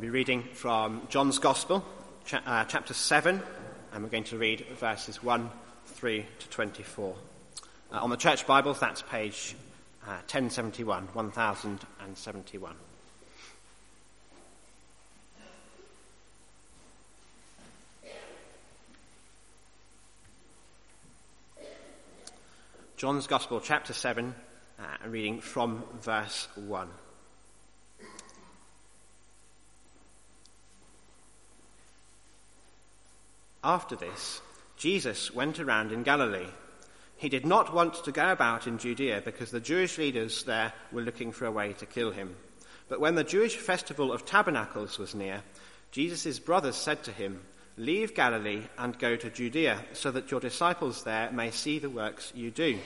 We'll be reading from John's Gospel, cha- uh, chapter 7, and we're going to read verses 1 3 to 24. Uh, on the Church Bibles, that's page uh, 1071, 1071. John's Gospel, chapter 7, uh, reading from verse 1. After this, Jesus went around in Galilee. He did not want to go about in Judea because the Jewish leaders there were looking for a way to kill him. But when the Jewish festival of tabernacles was near, Jesus' brothers said to him, Leave Galilee and go to Judea, so that your disciples there may see the works you do.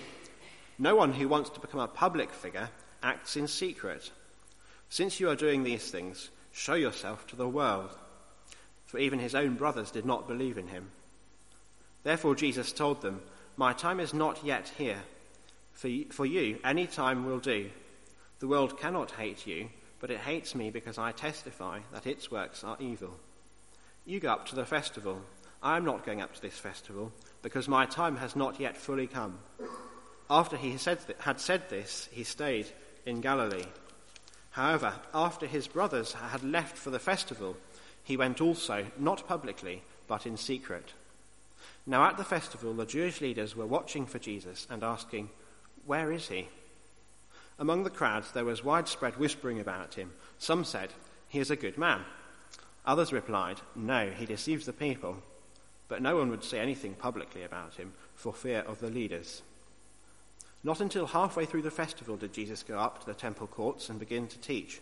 No one who wants to become a public figure acts in secret. Since you are doing these things, show yourself to the world for even his own brothers did not believe in him. Therefore Jesus told them, My time is not yet here. For, for you, any time will do. The world cannot hate you, but it hates me because I testify that its works are evil. You go up to the festival. I am not going up to this festival, because my time has not yet fully come. After he said had said this, he stayed in Galilee. However, after his brothers had left for the festival, he went also, not publicly, but in secret. Now at the festival, the Jewish leaders were watching for Jesus and asking, Where is he? Among the crowds, there was widespread whispering about him. Some said, He is a good man. Others replied, No, he deceives the people. But no one would say anything publicly about him for fear of the leaders. Not until halfway through the festival did Jesus go up to the temple courts and begin to teach.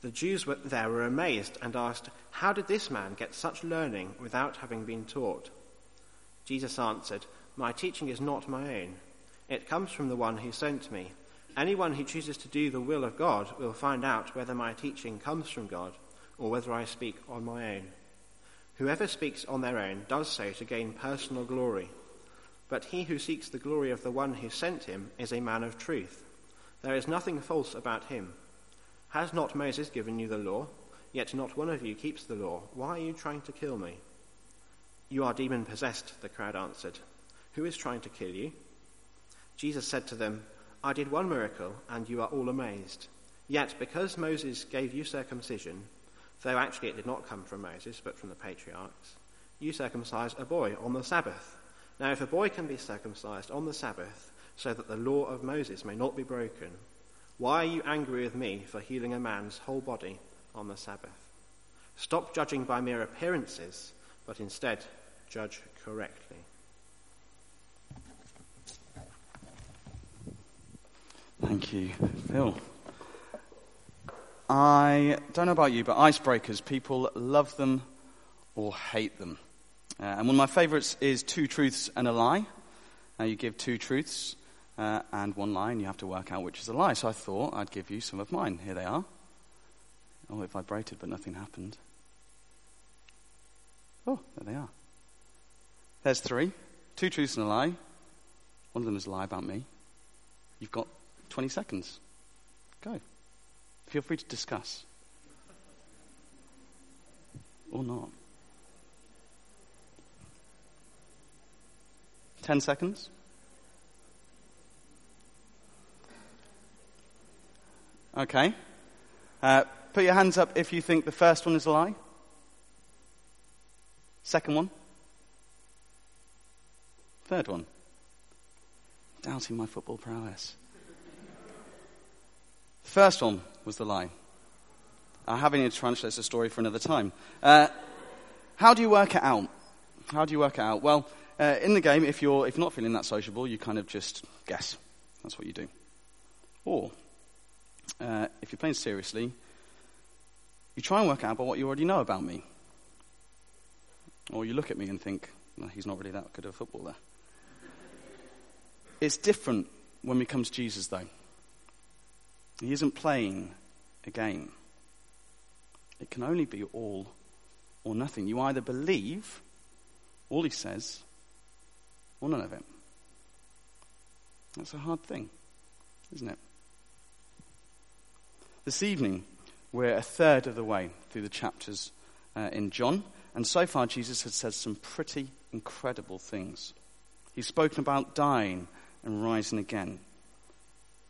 The Jews there were amazed and asked, How did this man get such learning without having been taught? Jesus answered, My teaching is not my own. It comes from the one who sent me. Anyone who chooses to do the will of God will find out whether my teaching comes from God or whether I speak on my own. Whoever speaks on their own does so to gain personal glory. But he who seeks the glory of the one who sent him is a man of truth. There is nothing false about him. Has not Moses given you the law? Yet not one of you keeps the law. Why are you trying to kill me? You are demon possessed, the crowd answered. Who is trying to kill you? Jesus said to them, I did one miracle, and you are all amazed. Yet, because Moses gave you circumcision, though actually it did not come from Moses, but from the patriarchs, you circumcise a boy on the Sabbath. Now, if a boy can be circumcised on the Sabbath, so that the law of Moses may not be broken, why are you angry with me for healing a man's whole body on the Sabbath? Stop judging by mere appearances, but instead judge correctly. Thank you, Phil. I don't know about you, but icebreakers, people love them or hate them. Uh, and one of my favorites is Two Truths and a Lie. Now, you give two truths uh, and one lie, you have to work out which is a lie. So I thought I'd give you some of mine. Here they are. Oh, it vibrated, but nothing happened. Oh, there they are. There's three two truths and a lie. One of them is a lie about me. You've got 20 seconds. Go. Feel free to discuss. Or not. 10 seconds. Okay. Uh, put your hands up if you think the first one is a lie. Second one. Third one. Doubting my football prowess. The first one was the lie. I have in to translate the story for another time. Uh, how do you work it out? How do you work it out? Well, uh, in the game, if you're, if you're not feeling that sociable, you kind of just guess. That's what you do. Or uh, if you're playing seriously, you try and work out about what you already know about me. Or you look at me and think, well, he's not really that good a footballer. It's different when we come to Jesus, though. He isn't playing a game. It can only be all or nothing. You either believe all he says or none of it. That's a hard thing, isn't it? This evening, We're a third of the way through the chapters uh, in John, and so far Jesus has said some pretty incredible things. He's spoken about dying and rising again.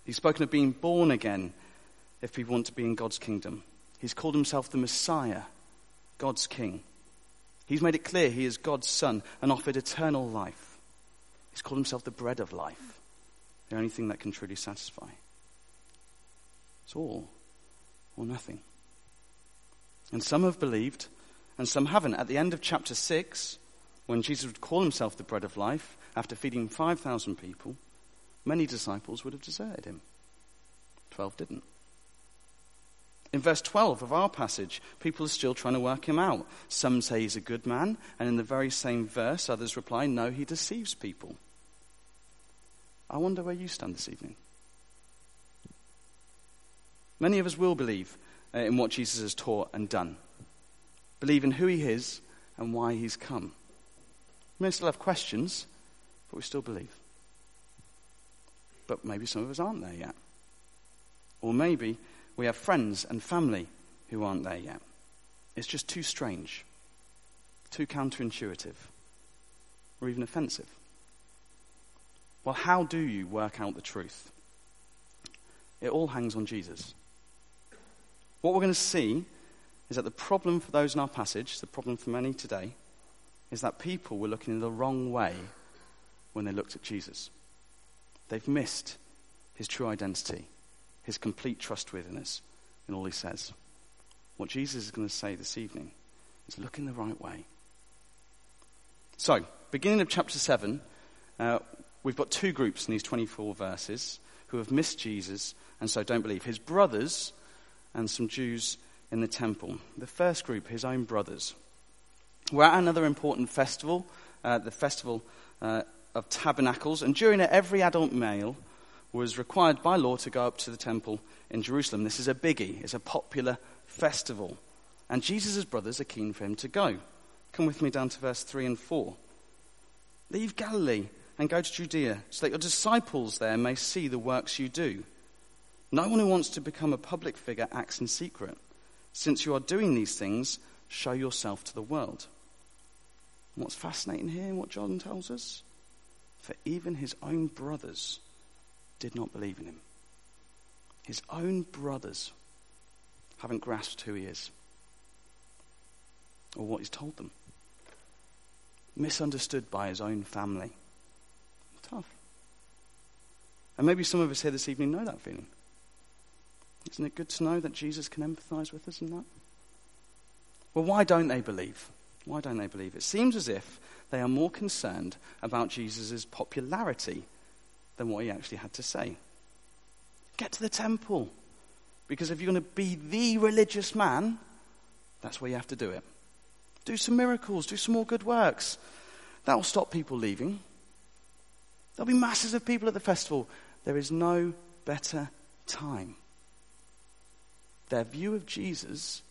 He's spoken of being born again if people want to be in God's kingdom. He's called himself the Messiah, God's King. He's made it clear he is God's Son and offered eternal life. He's called himself the bread of life, the only thing that can truly satisfy. It's all or nothing. And some have believed, and some haven't. At the end of chapter 6, when Jesus would call himself the bread of life, after feeding 5,000 people, many disciples would have deserted him. 12 didn't. In verse 12 of our passage, people are still trying to work him out. Some say he's a good man, and in the very same verse, others reply, no, he deceives people. I wonder where you stand this evening. Many of us will believe uh, in what Jesus has taught and done, believe in who he is and why he's come. We may still have questions, but we still believe. But maybe some of us aren't there yet. Or maybe we have friends and family who aren't there yet. It's just too strange, too counterintuitive, or even offensive. Well, how do you work out the truth? It all hangs on Jesus. What we're going to see is that the problem for those in our passage, the problem for many today, is that people were looking in the wrong way when they looked at Jesus. They've missed his true identity, his complete trustworthiness in all he says. What Jesus is going to say this evening is look in the right way. So, beginning of chapter 7, uh, we've got two groups in these 24 verses who have missed Jesus and so don't believe. His brothers and some Jews in the temple. The first group, his own brothers. We're at another important festival, uh, the festival uh, of tabernacles, and during it, every adult male was required by law to go up to the temple in Jerusalem. This is a biggie, it's a popular festival. And Jesus' brothers are keen for him to go. Come with me down to verse 3 and 4. Leave Galilee and go to Judea, so that your disciples there may see the works you do. No one who wants to become a public figure acts in secret. Since you are doing these things, show yourself to the world. And what's fascinating here, what John tells us? For even his own brothers did not believe in him. His own brothers haven't grasped who he is or what he's told them. Misunderstood by his own family. Tough. And maybe some of us here this evening know that feeling. Isn't it good to know that Jesus can empathize with us in that? Well, why don't they believe? Why don't they believe? It seems as if they are more concerned about Jesus' popularity than what he actually had to say. Get to the temple. Because if you're going to be the religious man, that's where you have to do it. Do some miracles, do some more good works. That will stop people leaving. There'll be masses of people at the festival. There is no better time. Their view of Jesus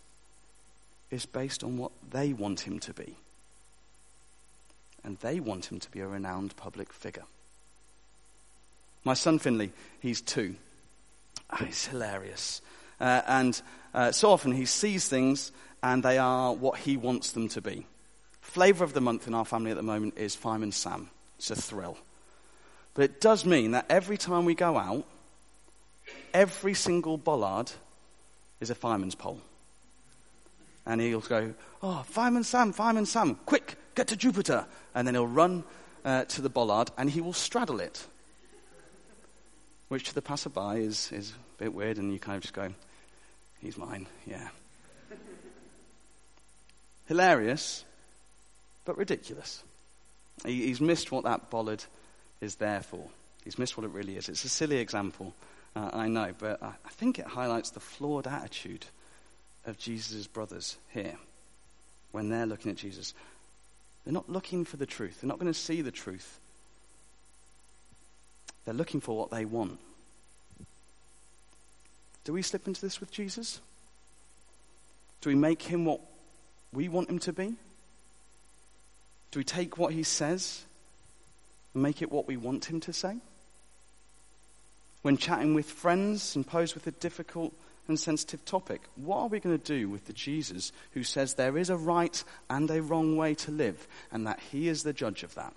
is based on what they want him to be. And they want him to be a renowned public figure. My son Finley, he's two. Oh, he's hilarious. Uh, and uh, so often he sees things and they are what he wants them to be. Flavor of the month in our family at the moment is Fireman Sam. It's a thrill. But it does mean that every time we go out, every single bollard is a fireman's pole. And he'll go, Oh, fireman Sam, fireman Sam, quick, get to Jupiter. And then he'll run uh, to the bollard and he will straddle it. Which to the passerby is, is a bit weird, and you kind of just go, He's mine, yeah. Hilarious, but ridiculous. He, he's missed what that bollard is there for. He's missed what it really is. It's a silly example, uh, I know, but I, I think it highlights the flawed attitude of Jesus' brothers here when they're looking at Jesus. They're not looking for the truth, they're not going to see the truth. They're looking for what they want. Do we slip into this with Jesus? Do we make him what we want him to be? Do we take what he says and make it what we want him to say? When chatting with friends and posed with a difficult and sensitive topic. What are we going to do with the Jesus who says there is a right and a wrong way to live and that he is the judge of that?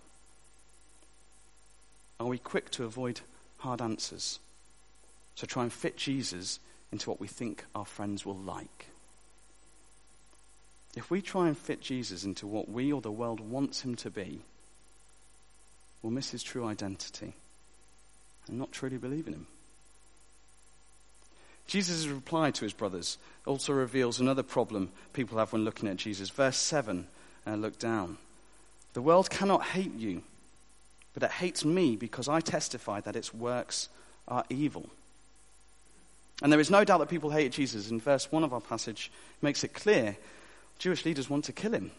Are we quick to avoid hard answers? To try and fit Jesus into what we think our friends will like? If we try and fit Jesus into what we or the world wants him to be, we'll miss his true identity and not truly believe in him. Jesus' reply to his brothers also reveals another problem people have when looking at Jesus. Verse 7, uh, look down. The world cannot hate you, but it hates me because I testify that its works are evil. And there is no doubt that people hate Jesus. In verse 1 of our passage makes it clear Jewish leaders want to kill him.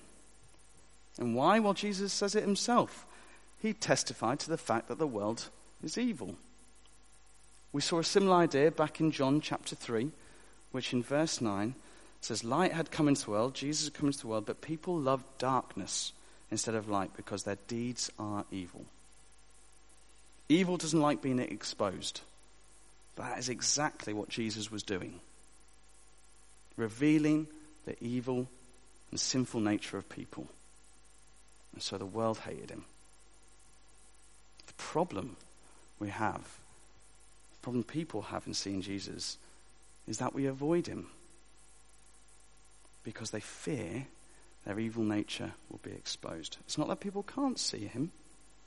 And why? Well, Jesus says it himself. He testified to the fact that the world is evil. We saw a similar idea back in John chapter 3, which in verse 9 says, Light had come into the world, Jesus had come into the world, but people love darkness instead of light because their deeds are evil. Evil doesn't like being exposed, that is exactly what Jesus was doing revealing the evil and sinful nature of people. And so the world hated him. The problem we have the problem people have in seeing Jesus is that we avoid him because they fear their evil nature will be exposed. It's not that people can't see him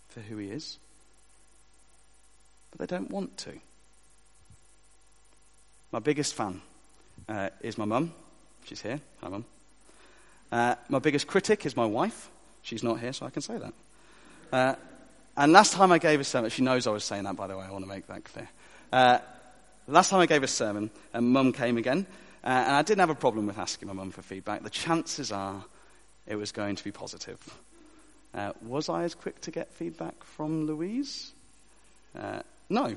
for who he is, but they don't want to. My biggest fan uh, is my mum. She's here. Hi, mum. Uh, my biggest critic is my wife. She's not here, so I can say that. Uh, and last time I gave a sermon, she knows I was saying that, by the way, I want to make that clear. Uh, last time I gave a sermon, and mum came again, uh, and I didn't have a problem with asking my mum for feedback. The chances are it was going to be positive. Uh, was I as quick to get feedback from Louise? Uh, no,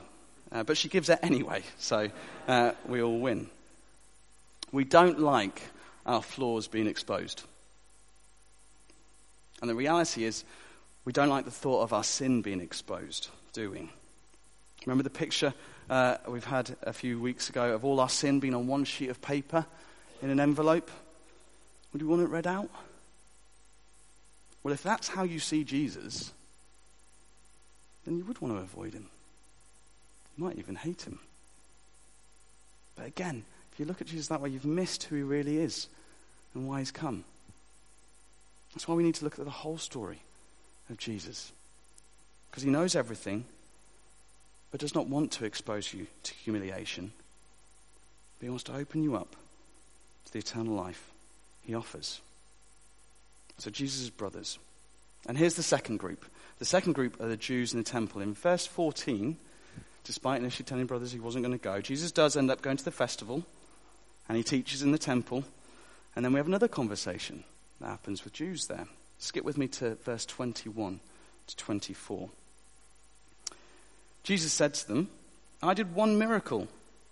uh, but she gives it anyway, so uh, we all win. We don't like our flaws being exposed. And the reality is, we don't like the thought of our sin being exposed, do we? Remember the picture uh, we've had a few weeks ago of all our sin being on one sheet of paper in an envelope? Would you want it read out? Well, if that's how you see Jesus, then you would want to avoid him. You might even hate him. But again, if you look at Jesus that way, you've missed who he really is and why he's come. That's why we need to look at the whole story of Jesus. Because he knows everything but does not want to expose you to humiliation. But he wants to open you up to the eternal life he offers. So, Jesus' brothers. And here's the second group. The second group are the Jews in the temple. In verse 14, despite initially telling brothers he wasn't going to go, Jesus does end up going to the festival and he teaches in the temple. And then we have another conversation that happens with Jews there. Skip with me to verse 21 to 24. Jesus said to them, I did one miracle,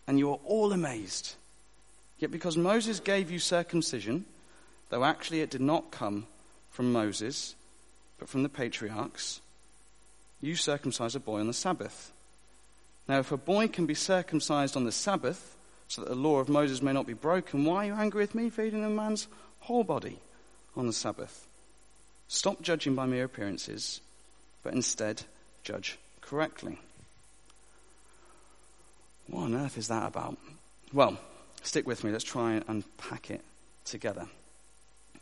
and you are all amazed. Yet because Moses gave you circumcision, though actually it did not come from Moses, but from the patriarchs, you circumcise a boy on the Sabbath. Now, if a boy can be circumcised on the Sabbath, so that the law of Moses may not be broken, why are you angry with me for eating a man's whole body on the Sabbath? Stop judging by mere appearances, but instead judge correctly. What on earth is that about? Well, stick with me. Let's try and unpack it together.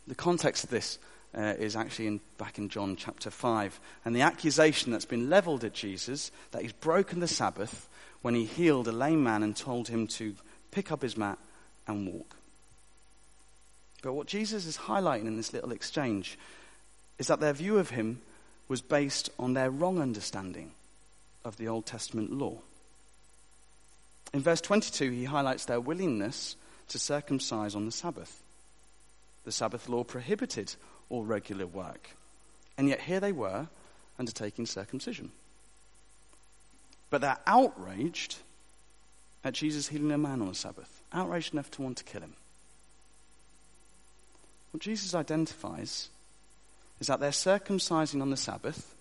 The context of this uh, is actually in, back in John chapter 5. And the accusation that's been leveled at Jesus that he's broken the Sabbath when he healed a lame man and told him to pick up his mat and walk. But what Jesus is highlighting in this little exchange is that their view of him was based on their wrong understanding of the Old Testament law. In verse 22, he highlights their willingness to circumcise on the Sabbath. The Sabbath law prohibited all regular work, and yet here they were undertaking circumcision. But they're outraged at Jesus healing a man on the Sabbath, outraged enough to want to kill him. What Jesus identifies is that their circumcising on the Sabbath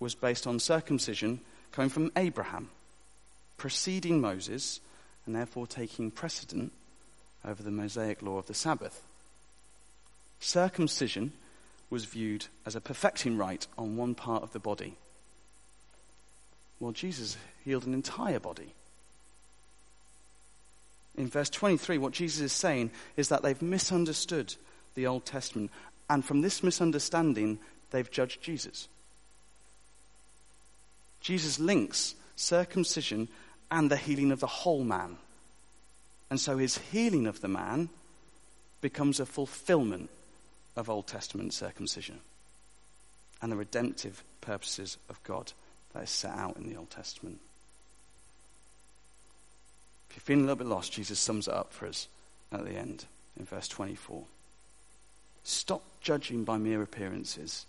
was based on circumcision coming from Abraham preceding Moses and therefore taking precedent over the Mosaic law of the Sabbath. Circumcision was viewed as a perfecting rite on one part of the body, while Jesus healed an entire body. In verse 23, what Jesus is saying is that they've misunderstood the Old Testament, and from this misunderstanding, they've judged Jesus. Jesus links circumcision and the healing of the whole man. And so his healing of the man becomes a fulfillment of Old Testament circumcision and the redemptive purposes of God that is set out in the Old Testament. If you're feeling a little bit lost, Jesus sums it up for us at the end in verse 24. Stop judging by mere appearances,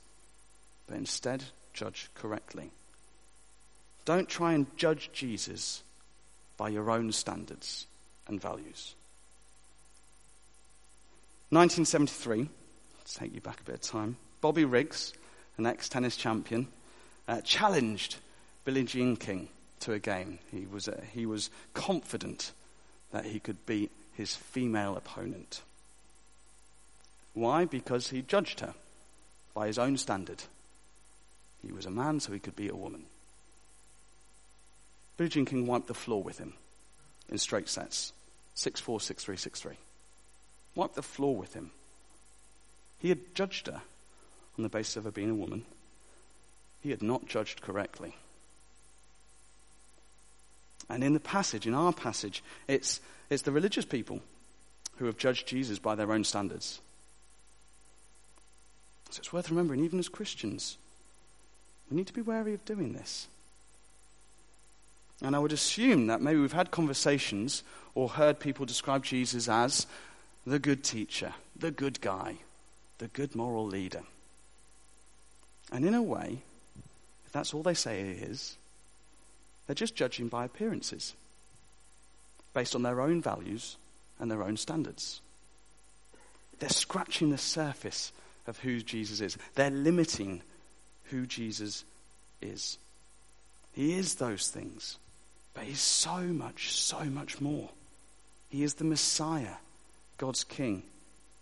but instead judge correctly. Don't try and judge Jesus by your own standards and values. 1973, to take you back a bit of time, Bobby Riggs, an ex tennis champion, uh, challenged Billie Jean King to a game. He was, uh, he was confident that he could beat his female opponent. Why? Because he judged her by his own standard. He was a man, so he could be a woman. Billie King wiped the floor with him in straight sets 6 4, 6 3, 6 3. Wiped the floor with him. He had judged her on the basis of her being a woman. He had not judged correctly. And in the passage, in our passage, it's, it's the religious people who have judged Jesus by their own standards. So it's worth remembering, even as Christians, we need to be wary of doing this. And I would assume that maybe we've had conversations or heard people describe Jesus as the good teacher, the good guy, the good moral leader. And in a way, if that's all they say he is, they're just judging by appearances, based on their own values and their own standards. They're scratching the surface of who Jesus is, they're limiting who Jesus is. He is those things. But he's so much, so much more. He is the Messiah, God's King.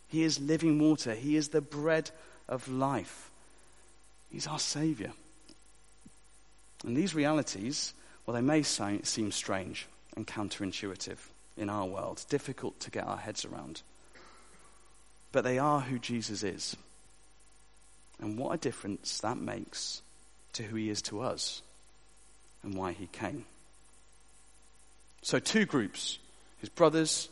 He is living water. He is the bread of life. He's our Savior. And these realities, well, they may seem strange and counterintuitive in our world, difficult to get our heads around. But they are who Jesus is. And what a difference that makes to who he is to us and why he came. So, two groups his brothers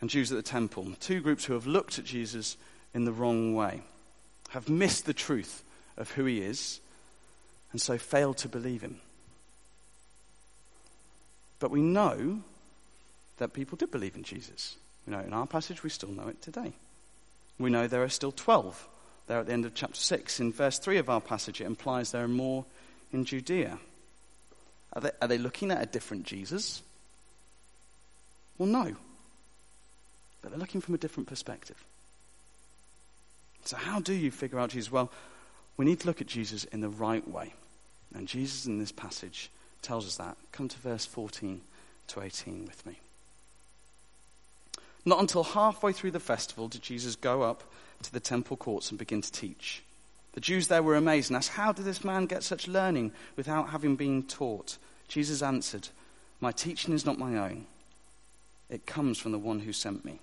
and Jews at the temple, two groups who have looked at Jesus in the wrong way, have missed the truth of who he is, and so failed to believe him. But we know that people did believe in Jesus. We know in our passage, we still know it today. We know there are still 12 there at the end of chapter 6. In verse 3 of our passage, it implies there are more in Judea. Are they, are they looking at a different Jesus? Well, no. But they're looking from a different perspective. So, how do you figure out Jesus? Well, we need to look at Jesus in the right way. And Jesus in this passage tells us that. Come to verse 14 to 18 with me. Not until halfway through the festival did Jesus go up to the temple courts and begin to teach. The Jews there were amazed and asked, How did this man get such learning without having been taught? Jesus answered, My teaching is not my own. It comes from the one who sent me.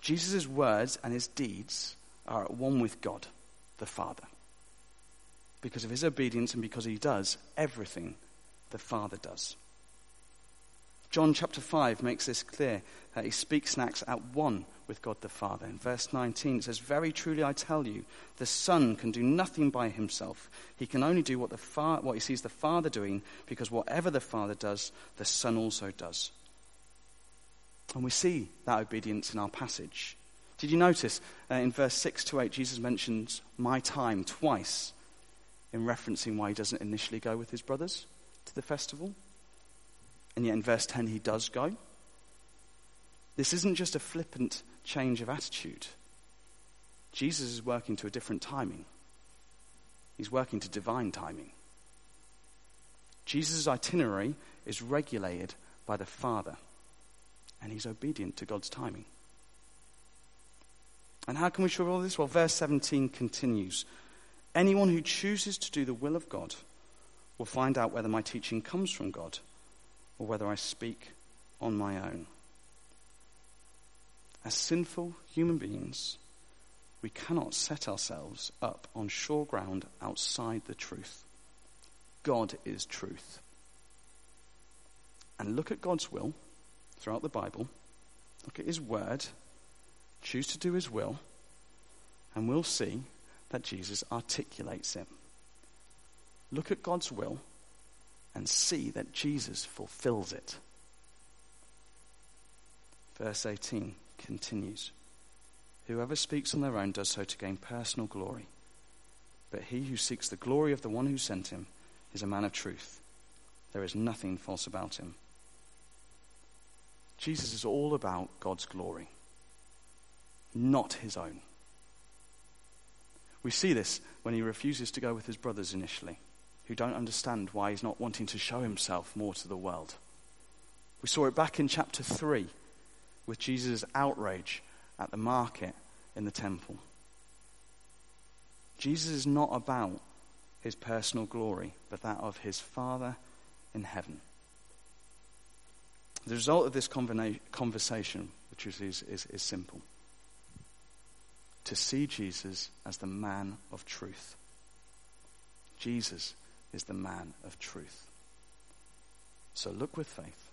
Jesus' words and his deeds are at one with God, the Father. Because of his obedience and because he does everything the Father does. John chapter 5 makes this clear that he speaks acts at one with God the Father. In verse 19 it says, Very truly I tell you, the Son can do nothing by himself. He can only do what, the fa- what he sees the Father doing, because whatever the Father does, the Son also does. And we see that obedience in our passage. Did you notice uh, in verse 6 to 8, Jesus mentions my time twice in referencing why he doesn't initially go with his brothers to the festival? And yet in verse 10, he does go. This isn't just a flippant change of attitude. Jesus is working to a different timing, he's working to divine timing. Jesus' itinerary is regulated by the Father, and he's obedient to God's timing. And how can we show all this? Well, verse 17 continues Anyone who chooses to do the will of God will find out whether my teaching comes from God or whether I speak on my own. As sinful human beings, we cannot set ourselves up on sure ground outside the truth. God is truth. And look at God's will throughout the Bible. Look at His Word. Choose to do His will. And we'll see that Jesus articulates it. Look at God's will and see that Jesus fulfills it. Verse 18 continues Whoever speaks on their own does so to gain personal glory. But he who seeks the glory of the one who sent him is a man of truth. There is nothing false about him. Jesus is all about God's glory, not his own. We see this when he refuses to go with his brothers initially, who don't understand why he's not wanting to show himself more to the world. We saw it back in chapter 3 with Jesus' outrage at the market in the temple. Jesus is not about his personal glory, but that of his Father in heaven. The result of this conversation, which is, is, is simple to see Jesus as the man of truth. Jesus is the man of truth. So look with faith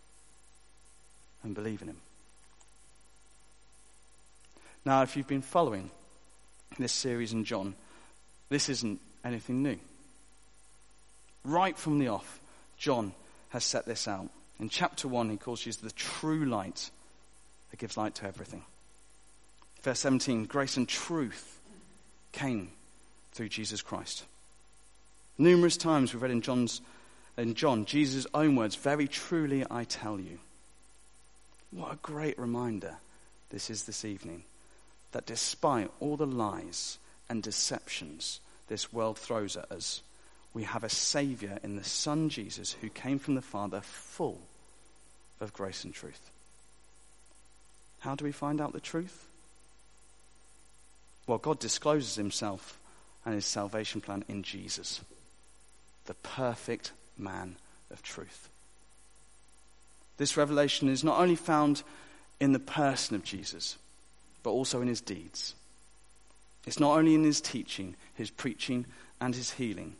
and believe in him. Now, if you've been following this series in John, this isn't anything new. Right from the off, John has set this out. In chapter 1, he calls Jesus the true light that gives light to everything. Verse 17 grace and truth came through Jesus Christ. Numerous times we've read in, John's, in John, Jesus' own words, Very truly I tell you. What a great reminder this is this evening. That despite all the lies and deceptions this world throws at us, we have a Saviour in the Son Jesus who came from the Father full of grace and truth. How do we find out the truth? Well, God discloses himself and his salvation plan in Jesus, the perfect man of truth. This revelation is not only found in the person of Jesus, but also in his deeds. It's not only in his teaching, his preaching, and his healing,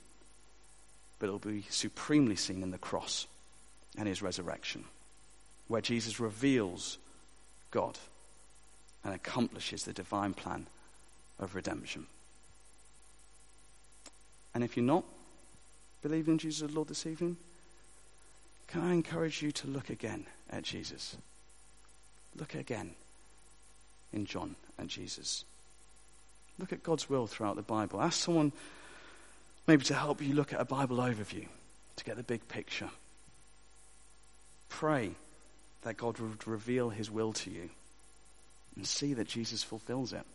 but it will be supremely seen in the cross and his resurrection, where Jesus reveals God and accomplishes the divine plan of redemption. And if you're not believing in Jesus Lord this evening, can I encourage you to look again at Jesus? Look again in John and Jesus. Look at God's will throughout the Bible. Ask someone maybe to help you look at a Bible overview to get the big picture. Pray that God would reveal his will to you and see that Jesus fulfills it.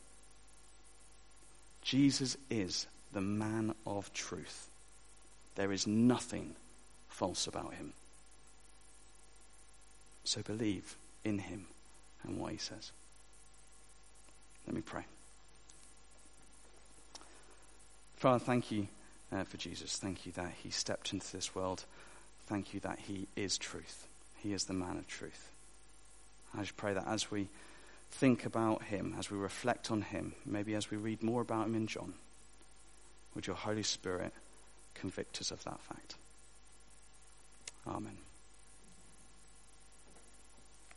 Jesus is the man of truth. There is nothing false about him. So believe in him and what he says. Let me pray. Father, thank you uh, for Jesus. Thank you that he stepped into this world. Thank you that he is truth. He is the man of truth. I just pray that as we think about him, as we reflect on him, maybe as we read more about him in John, would your Holy Spirit convict us of that fact? Amen.